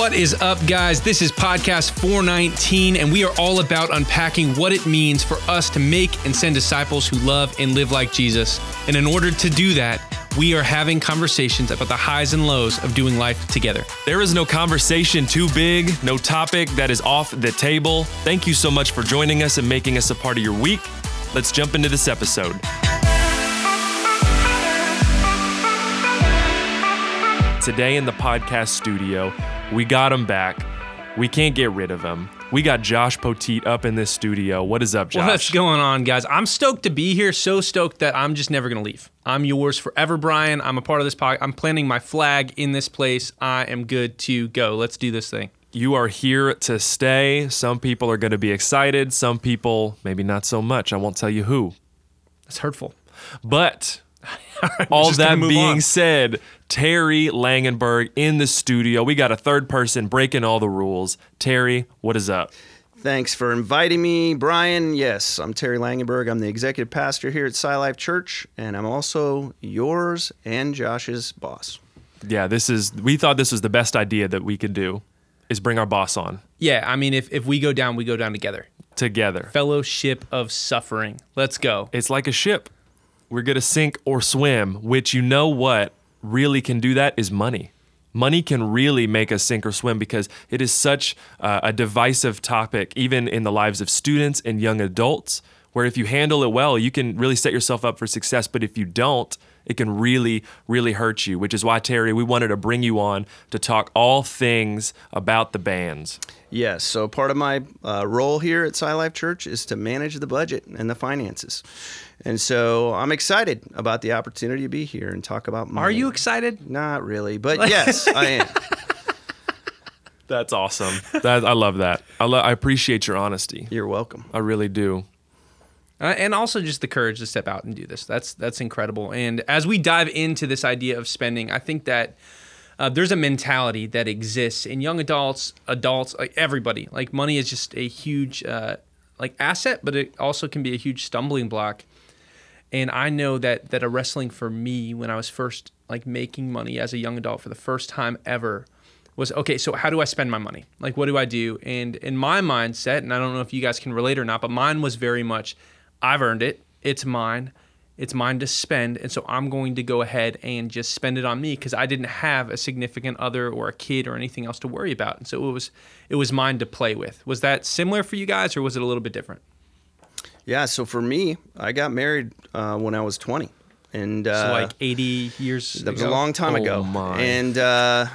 What is up, guys? This is podcast 419, and we are all about unpacking what it means for us to make and send disciples who love and live like Jesus. And in order to do that, we are having conversations about the highs and lows of doing life together. There is no conversation too big, no topic that is off the table. Thank you so much for joining us and making us a part of your week. Let's jump into this episode. Today in the podcast studio, we got him back. We can't get rid of him. We got Josh Poteet up in this studio. What is up, Josh? What's going on, guys? I'm stoked to be here. So stoked that I'm just never gonna leave. I'm yours forever, Brian. I'm a part of this podcast. I'm planting my flag in this place. I am good to go. Let's do this thing. You are here to stay. Some people are going to be excited. Some people, maybe not so much. I won't tell you who. That's hurtful. But all that being on. said, Terry Langenberg in the studio. We got a third person breaking all the rules. Terry, what is up? Thanks for inviting me, Brian. Yes, I'm Terry Langenberg. I'm the executive pastor here at Sci Life Church, and I'm also yours and Josh's boss. Yeah, this is we thought this was the best idea that we could do is bring our boss on Yeah, I mean, if, if we go down, we go down together. together. Fellowship of suffering. Let's go. It's like a ship. We're going to sink or swim, which you know what really can do that is money. Money can really make us sink or swim because it is such uh, a divisive topic, even in the lives of students and young adults, where if you handle it well, you can really set yourself up for success. But if you don't, it can really, really hurt you, which is why, Terry, we wanted to bring you on to talk all things about the bands. Yes, so part of my uh, role here at Sci Life Church is to manage the budget and the finances. And so I'm excited about the opportunity to be here and talk about money. Are you excited? Not really, but yes, I am. That's awesome. that, I love that. I, lo- I appreciate your honesty. You're welcome. I really do. Uh, and also just the courage to step out and do this. That's that's incredible. And as we dive into this idea of spending, I think that uh, there's a mentality that exists in young adults, adults, like everybody. Like money is just a huge uh, like asset, but it also can be a huge stumbling block. And I know that that a wrestling for me when I was first like making money as a young adult for the first time ever was okay, so how do I spend my money? Like what do I do? And in my mindset, and I don't know if you guys can relate or not, but mine was very much I've earned it. It's mine. It's mine to spend, and so I'm going to go ahead and just spend it on me because I didn't have a significant other or a kid or anything else to worry about, and so it was it was mine to play with. Was that similar for you guys, or was it a little bit different? Yeah, so for me, I got married uh, when I was 20. And uh, So like 80 years. That was a long time Oh, ago. my. And uh,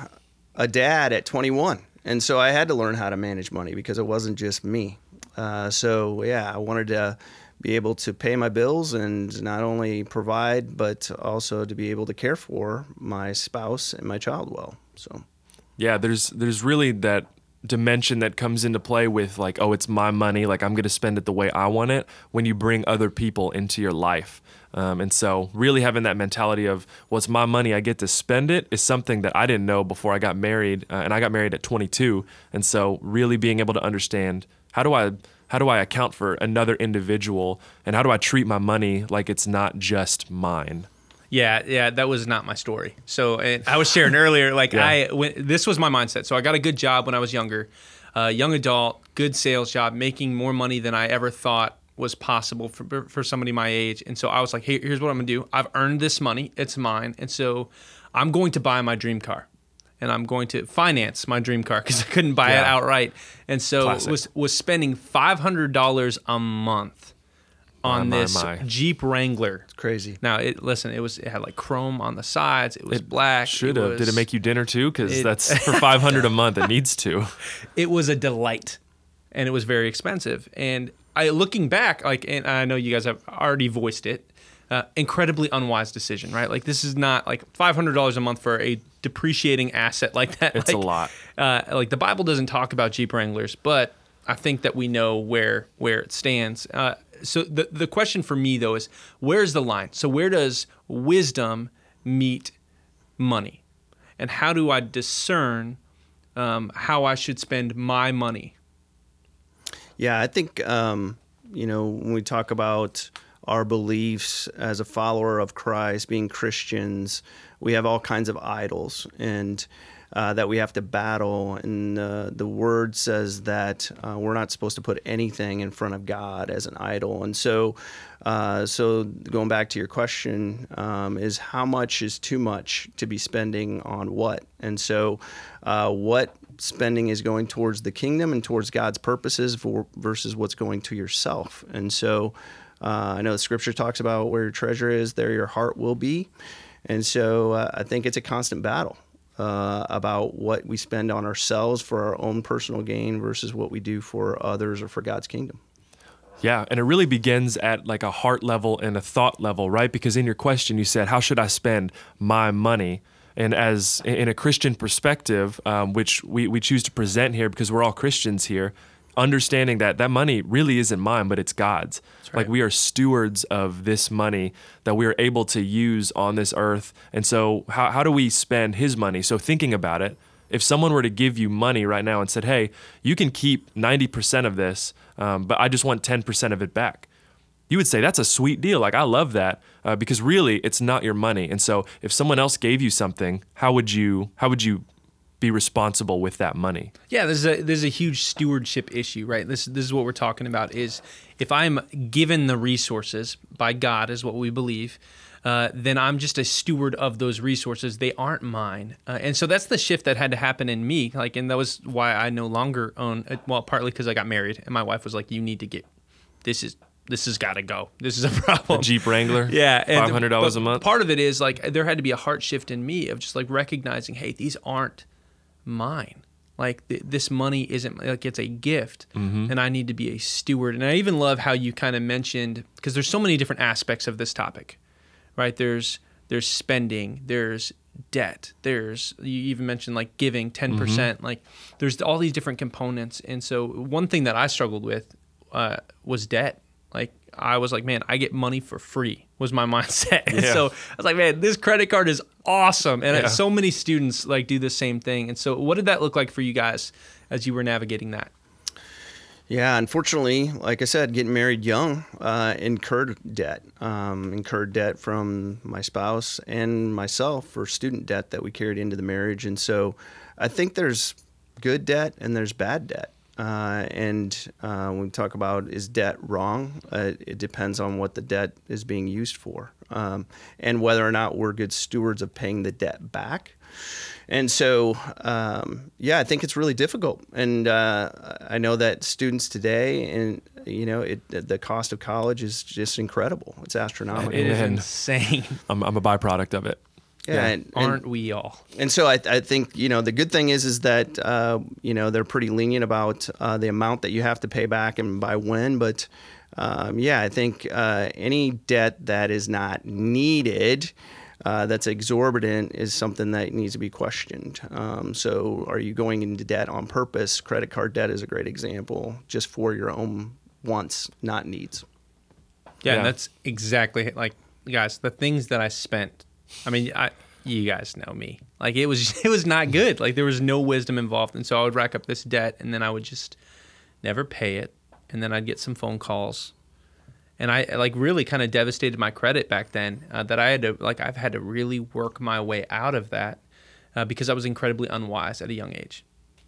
a dad at 21. And so I had to learn how to manage money because it wasn't just me. Uh, so, yeah, I wanted to be able to pay my bills and not only provide, but also to be able to care for my spouse and my child well. So, Yeah, there's there's really that dimension that comes into play with like, oh, it's my money, like I'm gonna spend it the way I want it. When you bring other people into your life, um, and so really having that mentality of, well, my money, I get to spend it, is something that I didn't know before I got married, uh, and I got married at 22, and so really being able to understand how do I how do I account for another individual, and how do I treat my money like it's not just mine. Yeah, yeah, that was not my story. So and I was sharing earlier, like Yeah. I, when, this was my mindset. So I got a good job when I was younger, uh, young adult, good sales job, making more money than I ever thought was possible for for somebody my age. And so I was like, hey, here's what I'm gonna do. I've earned this money. It's mine. And so I'm going to buy my dream car. And I'm going to finance my dream car because I couldn't buy it outright. And so Classic. was was spending five hundred dollars a month on My, my, this my. Jeep Wrangler. It's crazy. Now it listen, it was it had like chrome on the sides. It was black. Should have. Did it make you dinner too? Because that's for 500 a month. It needs to. It was a delight, and it was very expensive. And I looking back, like, and I know you guys have already voiced it. Uh, incredibly unwise decision, right? Like this is not like five hundred dollars a month for a depreciating asset like that. It's a lot. Uh, like the Bible doesn't talk about Jeep Wranglers, but I think that we know where where it stands. Uh, so the the question for me though is where's the line? So where does wisdom meet money, and how do I discern um, how I should spend my money? Yeah, I think um, you know when we talk about our beliefs as a follower of Christ, being Christians, we have all kinds of idols and uh, that we have to battle. And uh, the word says that uh, we're not supposed to put anything in front of God as an idol. And so, uh, so going back to your question, um, is how much is too much to be spending on what? And so, uh, what spending is going towards the kingdom and towards God's purposes for, versus what's going to yourself. And so, uh, I know the scripture talks about where your treasure is, there your heart will be. And so uh, I think it's a constant battle uh, about what we spend on ourselves for our own personal gain versus what we do for others or for God's kingdom. Yeah, and it really begins at like a heart level and a thought level, right? Because in your question, you said, How should I spend my money? And as in a Christian perspective, um, which we, we choose to present here because we're all Christians here, understanding that that money really isn't mine, but it's God's. Right. Like we are stewards of this money that we are able to use on this earth. And so, how, how do we spend His money? So, thinking about it, if someone were to give you money right now and said, hey, you can keep 90% of this, um, but I just want 10% of it back. You would say that's a sweet deal. Like I love that uh, because really it's not your money. And so if someone else gave you something, how would you how would you be responsible with that money. Yeah, there's a there's a huge stewardship issue, right? This this is what we're talking about is if I'm given the resources by God is what we believe, uh, then I'm just a steward of those resources. They aren't mine, uh, and so that's the shift that had to happen in me. Like, and that was why I no longer own. Uh, well, partly because I got married, and my wife was like, "You need to get this is this has got to go. This is a problem. A Jeep Wrangler. Yeah, five hundred dollars a month. Part of it is like there had to be a heart shift in me of just like recognizing, hey, these aren't mine. Like th- this money isn't like it's a gift, mm-hmm. and I need to be a steward. And I even love how you kind of mentioned because there's so many different aspects of this topic, right? There's there's spending, there's debt, there's you even mentioned like giving 10%. Mm-hmm. Like there's all these different components, and so one thing that I struggled with uh, was debt. Like I was like, man, I get money for free was my mindset. Yeah. so I was like, man, this credit card is awesome. And yeah. so many students like do the same thing. And so what did that look like for you guys as you were navigating that? Yeah, unfortunately, like I said, getting married young, uh, incurred debt, um, incurred debt from my spouse and myself for student debt that we carried into the marriage. And so I think there's good debt and there's bad debt. Uh, and uh, when we talk about is debt wrong, uh, it depends on what the debt is being used for um, and whether or not we're good stewards of paying the debt back. And so, um, yeah, I think it's really difficult. And uh, I know that students today, and you know, it, the cost of college is just incredible. It's astronomical. It is insane. I'm, I'm a byproduct of it. Yeah, yeah. And, aren't and, we all? And so I, I think you know the good thing is is that uh, you know they're pretty lenient about uh, the amount that you have to pay back and by when. But um, yeah, I think uh, any debt that is not needed. Uh, that's exorbitant is something that needs to be questioned. Um, so, are you going into debt on purpose? Credit card debt is a great example, just for your own wants, not needs. Yeah, yeah. that's exactly like guys. The things that I spent I mean, I, you guys know me. Like it was, it was not good. Like there was no wisdom involved, and so I would rack up this debt, and then I would just never pay it, and then I'd get some phone calls, and I like really kind of devastated my credit back then. Uh, that I had to like I've had to really work my way out of that uh, because I was incredibly unwise at a young age.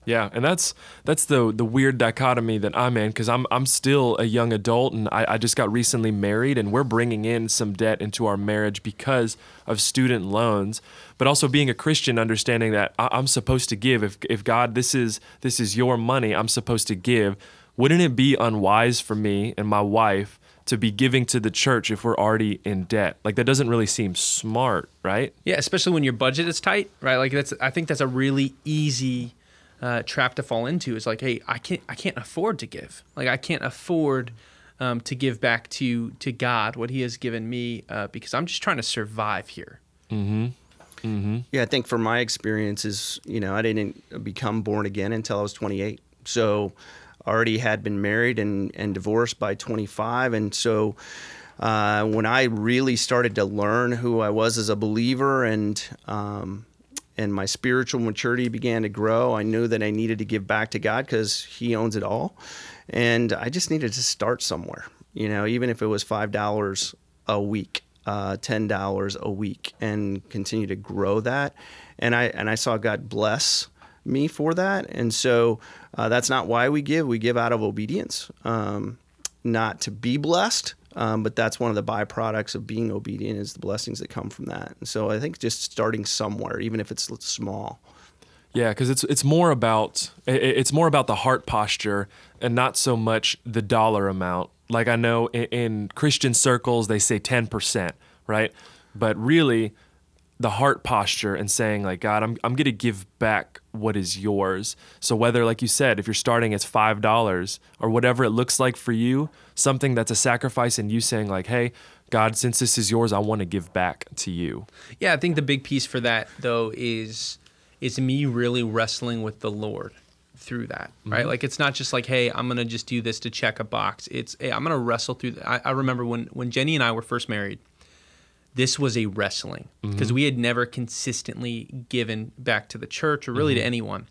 Yeah, and that's that's the the weird dichotomy that I'm in because I'm I'm still a young adult and I, I just got recently married and we're bringing in some debt into our marriage because of student loans, but also being a Christian, understanding that I, I'm supposed to give. If if God, this is this is your money, I'm supposed to give. Wouldn't it be unwise for me and my wife to be giving to the church if we're already in debt? Like that doesn't really seem smart, right? Yeah, especially when your budget is tight, right? Like that's I think that's a really easy uh, trap to fall into is like, hey, I can't I can't afford to give. Like I can't afford um, to give back to to God what He has given me uh, because I'm just trying to survive here. Mm-hmm. Mm-hmm. Yeah, I think from my experiences, you know, I didn't become born again until I was 28. So already had been married and, and divorced by 25. And so uh, when I really started to learn who I was as a believer and um, and my spiritual maturity began to grow. I knew that I needed to give back to God because He owns it all. And I just needed to start somewhere. You know, even if it was five dollars a week, uh, ten dollars a week, and continue to grow that. And I and I saw God bless me for that. And so uh, that's not why we give. We give out of obedience, um, not to be blessed. Um, but that's one of the byproducts of being obedient is the blessings that come from that. And so I think just starting somewhere, even if it's small. Yeah, because it's it's more about it's more about the heart posture and not so much the dollar amount. Like I know in, in Christian circles they say ten percent, right? But really, the heart posture and saying like God, I'm I'm gonna give back what is yours. So whether like you said, if you're starting it's five dollars or whatever it looks like for you, something that's a sacrifice, and you saying like, Hey, God, since this is yours, I want to give back to you. Yeah, I think the big piece for that though is is me really wrestling with the Lord through that, right? Mm-hmm. Like it's not just like, hey, I'm gonna just do this to check a box. It's hey, I'm gonna wrestle through. That. I, I remember when when Jenny and I were first married, this was a wrestling because mm-hmm. we had never consistently given back to the church or really mm-hmm. to anyone.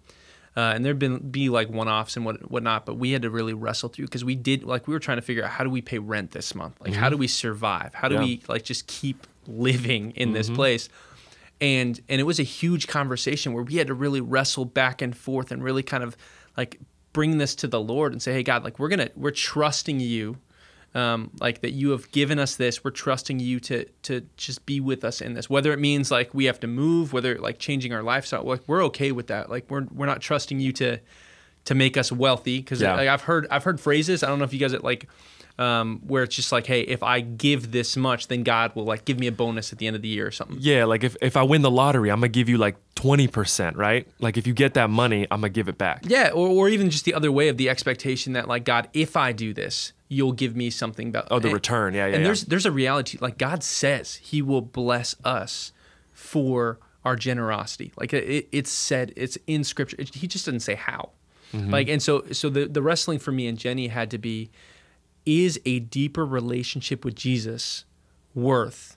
Uh, and there'd been be like one-offs and what whatnot, but we had to really wrestle through because we did like we were trying to figure out how do we pay rent this month, like how mm-hmm. do we survive, how do yeah. we like just keep living in this mm-hmm. place and and it was a huge conversation where we had to really wrestle back and forth and really kind of like bring this to the Lord and say, "Hey God, like we're gonna we're trusting you, um, like that you have given us this. We're trusting you to to just be with us in this. Whether it means like we have to move, whether like changing our lifestyle, like we're okay with that. Like we're we're not trusting you to to make us wealthy because yeah. like, I've heard I've heard phrases. I don't know if you guys like um, where it's just like, hey, if I give this much, then God will like give me a bonus at the end of the year or something. Yeah, like if, if I win the lottery, I'm gonna give you like 20%, right? Like if you get that money, I'm gonna give it back. Yeah, or, or even just the other way of the expectation that like God, if I do this, you'll give me something about Oh, the and, return. Yeah, yeah. And yeah. there's there's a reality like God says he will bless us for our generosity. Like it, it's said, it's in scripture. It, he just doesn't say how. Mm-hmm. Like and so so the the wrestling for me and Jenny had to be is a deeper relationship with Jesus worth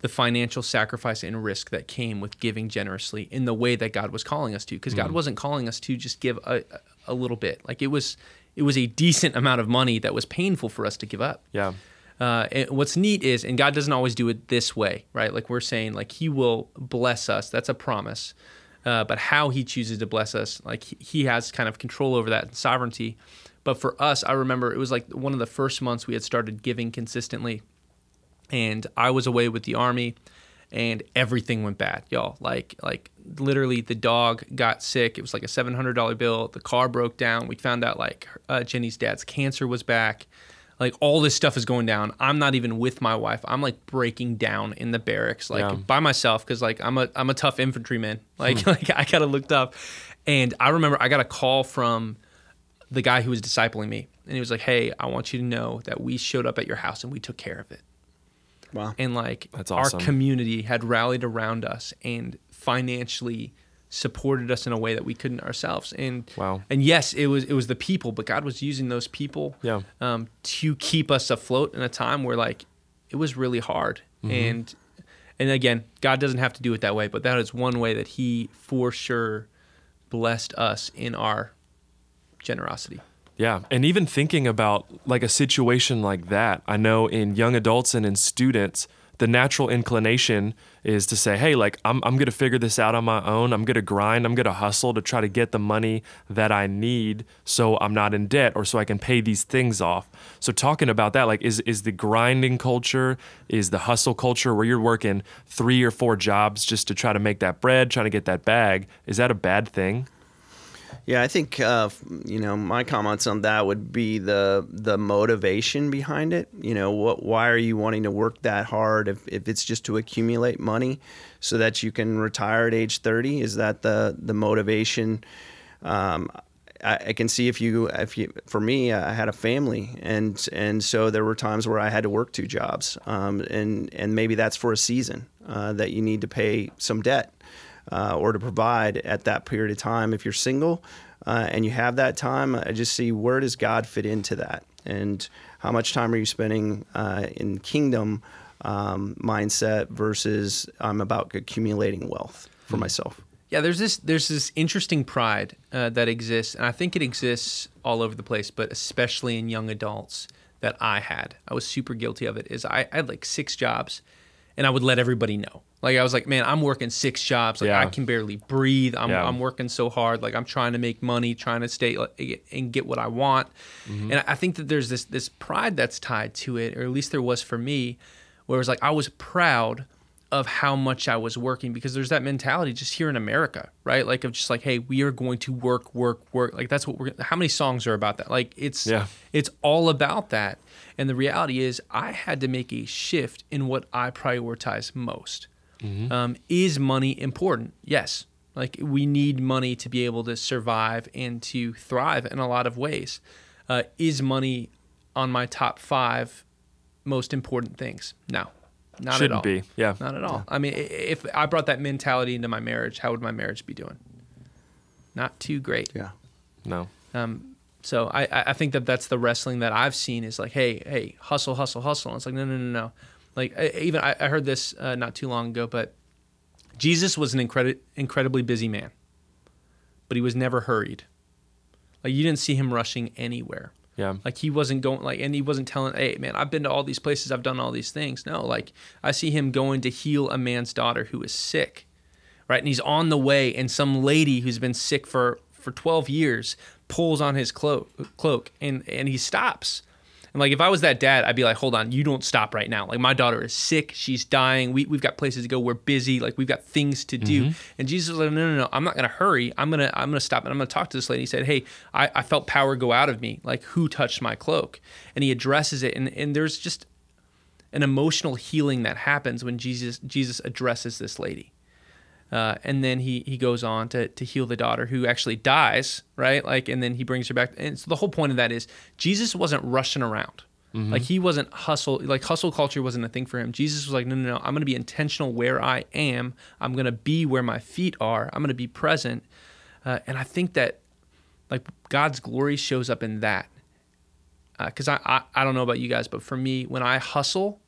the financial sacrifice and risk that came with giving generously in the way that God was calling us to because God mm. wasn't calling us to just give a, a little bit like it was it was a decent amount of money that was painful for us to give up. Yeah. Uh, and what's neat is and God doesn't always do it this way right? Like we're saying like he will bless us that's a promise uh, but how he chooses to bless us like he, he has kind of control over that sovereignty. But for us, I remember it was like one of the first months we had started giving consistently. And I was away with the army and everything went bad, y'all. Like like literally the dog got sick. It was like a $700 bill. The car broke down. We found out like uh, Jenny's dad's cancer was back. Like all this stuff is going down. I'm not even with my wife. I'm like breaking down in the barracks, like yeah. by myself, because like I'm a I'm a tough infantryman. Like hmm. like I got to look tough. and I remember I got a call from the guy who was discipling me, and he was like, "Hey, I want you to know that we showed up at your house and we took care of it." Wow. And like That's awesome. our community had rallied around us and financially supported us in a way that we couldn't ourselves. And wow. And yes, it was it was the people, but God was using those people yeah. um, to keep us afloat in a time where like it was really hard. Mm-hmm. And and again, God doesn't have to do it that way, but that is one way that He for sure blessed us in our generosity. Yeah. And even thinking about like a situation like that, I know in young adults and in students, the natural inclination is to say, hey, like, I'm, I'm going to figure this out on my own. I'm going to grind. I'm going to hustle to try to get the money that I need so I'm not in debt or so I can pay these things off. So, talking about that, like, is, is the grinding culture, is the hustle culture where you're working three or four jobs just to try to make that bread, trying to get that bag, is that a bad thing? Yeah, I think uh, you know my comments on that would be the the motivation behind it. You know, what why are you wanting to work that hard if, if it's just to accumulate money so that you can retire at age thirty? Is that the the motivation? Um, I, I, can see if you if you for me I had a family and and so there were times where I had to work two jobs um, and and maybe that's for a season uh, that you need to pay some debt uh, or to provide at that period of time. If you're single uh, and you have that time, I just see where does God fit into that, and how much time are you spending uh, in kingdom um, mindset versus I'm about accumulating wealth for mm-hmm. myself. Yeah, there's this there's this interesting pride uh, that exists, and I think it exists all over the place, but especially in young adults that I had. I was super guilty of it. Is I, I had like six jobs, and I would let everybody know. Like I was like, man, I'm working six jobs. Like Yeah. I can barely breathe. I'm Yeah. I'm working so hard. Like I'm trying to make money, trying to stay like, and get what I want. Mm-hmm. And I think that there's this this pride that's tied to it, or at least there was for me, where it was like I was proud of how much I was working because there's that mentality just here in America, right? Like of just like, hey, we are going to work, work, work. Like that's what we're. How many songs are about that? Like it's Yeah. it's all about that. And the reality is, I had to make a shift in what I prioritize most. Um, is money important? Yes. Like we need money to be able to survive and to thrive in a lot of ways. Uh, is money on my top five most important things? No, not at Shouldn't all. be. Yeah. Not at all. I mean, if I brought that mentality into my marriage, how would my marriage be doing? Not too great. Yeah. No. Um, so I, I I think that that's the wrestling that I've seen is like, hey, hey, hustle, hustle, hustle. And it's like, no, no, no, no. Like I, even I, I heard this uh, not too long ago, but Jesus was an incredi- incredibly busy man, but he was never hurried. Like you didn't see him rushing anywhere. Yeah. Like he wasn't going like, and he wasn't telling, "Hey, man, I've been to all these places, I've done all these things." No, like I see him going to heal a man's daughter who is sick, right? And he's on the way, and some lady who's been sick for for twelve years pulls on his cloak, cloak, and and he stops. And like if I was that dad, I'd be like, "Hold on, you don't stop right now. Like my daughter is sick, she's dying. We we've got places to go. We're busy. Like we've got things to do." Mm-hmm. And Jesus was like, "No, no, no. I'm not gonna hurry. I'm gonna I'm gonna stop and I'm gonna talk to this lady." He said, "Hey, I, I felt power go out of me. Like who touched my cloak?" And he addresses it, and and there's just an emotional healing that happens when Jesus Jesus addresses this lady. Uh, and then he he goes on to to heal the daughter who actually dies, right? Like, and then he brings her back. And so the whole point of that is Jesus wasn't rushing around. Like he wasn't hustle. Like hustle culture wasn't a thing for him. Jesus was like, no, no, no. I'm going to be intentional where I am. I'm going to be where my feet are. I'm going to be present. Uh, and I think that like God's glory shows up in that. Because I, I I don't know about you guys, but for me, when I hustle,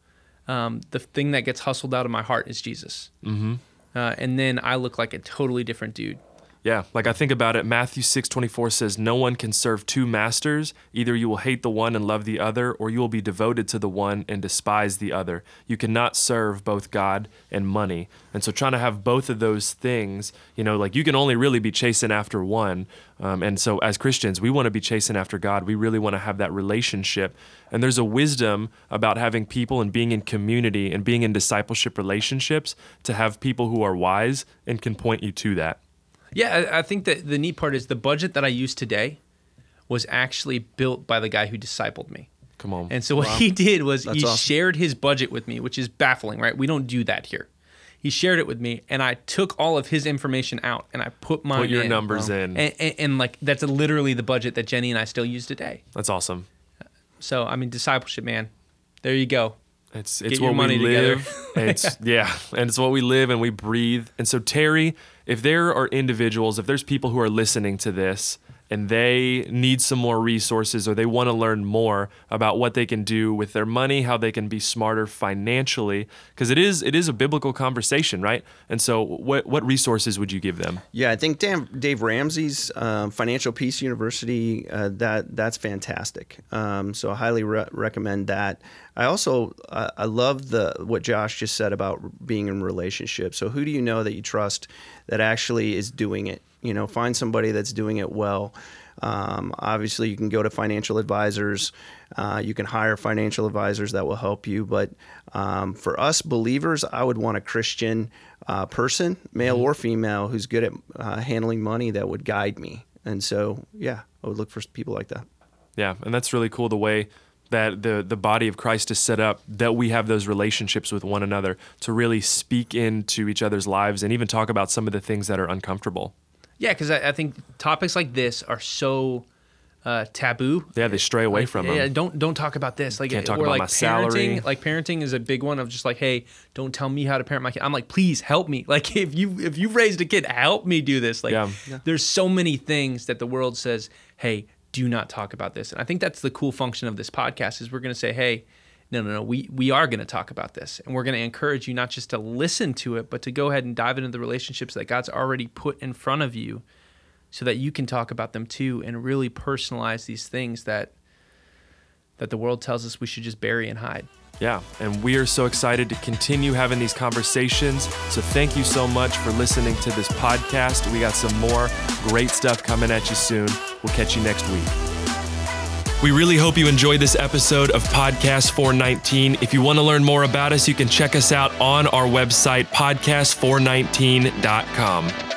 um, the thing that gets hustled out of my heart is Jesus. Mm-hmm. Uh, and then I look like a totally different dude. Yeah, like I think about it, Matthew 6:24 says, "No one can serve two masters. Either you will hate the one and love the other, or you will be devoted to the one and despise the other. You cannot serve both God and money." And so trying to have both of those things, you know, like you can only really be chasing after one. Um, and so as Christians, we want to be chasing after God. We really want to have that relationship. And there's a wisdom about having people and being in community and being in discipleship relationships to have people who are wise and can point you to that. Yeah, I, I think that the neat part is the budget that I use today was actually built by the guy who discipled me. Come on. And so what he did was That's he awesome. shared his budget with me, which is baffling, right? We don't do that here. He shared it with me, and I took all of his information out and I put mine Put your in. numbers in. And, and, and like that's literally the budget that Jenny and I still use today. That's awesome. So I mean, discipleship, man. There you go. It's it's Get your what money we together. live. it's yeah, and it's what we live and we breathe. And so Terry, if there are individuals, if there's people who are listening to this and they need some more resources or they want to learn more about what they can do with their money, how they can be smarter financially, because it is it is a biblical conversation, right? And so what what resources would you give them? Yeah, I think Dan, Dave Ramsey's um, Financial Peace University uh, that that's fantastic. Um, so I highly re- recommend that. I also uh, I love the what Josh just said about being in relationships. So who do you know that you trust that actually is doing it? You know, find somebody that's doing it well. Um, obviously, you can go to financial advisors. Uh, you can hire financial advisors that will help you. But um, for us believers, I would want a Christian uh, person, male or female, who's good at uh, handling money that would guide me. And so, yeah, I would look for people like that. Yeah, and that's really cool the way that the the body of Christ is set up that we have those relationships with one another to really speak into each other's lives and even talk about some of the things that are uncomfortable. Yeah, because I, I think topics like this are so uh, taboo. Yeah, they stray away Like, from yeah, them. don't don't talk about this. Like Can't talk or about like my parenting. salary. Like parenting is a big one of just like, hey, don't tell me how to parent my kid. I'm like, please help me. Like if you if you've raised a kid, help me do this. Like Yeah. there's so many things that the world says, hey, do not talk about this. And I think that's the cool function of this podcast is we're gonna say, hey, no, no, no, we we are gonna talk about this. And we're gonna encourage you not just to listen to it, but to go ahead and dive into the relationships that God's already put in front of you so that you can talk about them too and really personalize these things that that the world tells us we should just bury and hide. Yeah, and we are so excited to continue having these conversations. So thank you so much for listening to this podcast. We got some more great stuff coming at you soon. We'll catch you next week. We really hope you enjoyed this episode of Podcast 419. If you want to learn more about us, you can check us out on our website, podcast419.com.